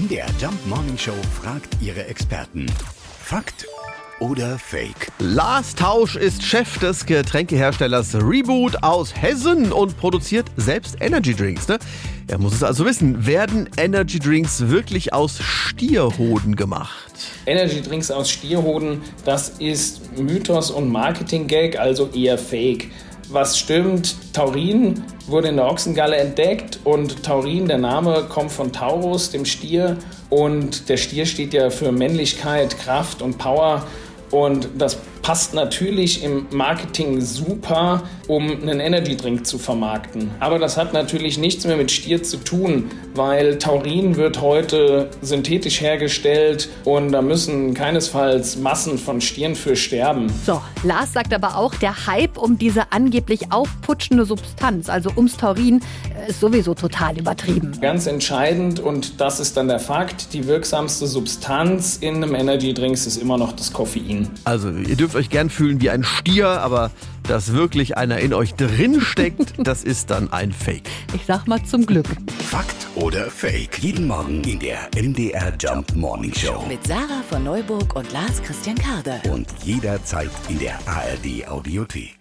MDR Jump Morning Show fragt ihre Experten. Fakt oder Fake? Lars Tausch ist Chef des Getränkeherstellers Reboot aus Hessen und produziert selbst Energy Drinks. Ne? Er muss es also wissen, werden Energy Drinks wirklich aus Stierhoden gemacht? Energy Drinks aus Stierhoden, das ist Mythos und Marketing-Gag, also eher Fake. Was stimmt, Taurin wurde in der Ochsengalle entdeckt und Taurin, der Name, kommt von Taurus, dem Stier. Und der Stier steht ja für Männlichkeit, Kraft und Power. Und das passt natürlich im Marketing super, um einen Energy Drink zu vermarkten. Aber das hat natürlich nichts mehr mit Stier zu tun, weil Taurin wird heute synthetisch hergestellt und da müssen keinesfalls Massen von Stieren für sterben. So, Lars sagt aber auch, der Hype um diese angeblich aufputschende Substanz, also ums Taurin, ist sowieso total übertrieben. Ganz entscheidend und das ist dann der Fakt, die wirksamste Substanz in einem Energy Drink ist immer noch das Koffein. Also, ihr dürft euch gern fühlen wie ein Stier, aber dass wirklich einer in euch drin steckt, das ist dann ein Fake. Ich sag mal zum Glück. Fakt oder Fake? Jeden Morgen in der MDR Jump Morning Show. Mit Sarah von Neuburg und Lars Christian Karde. Und jederzeit in der ARD Audiothek.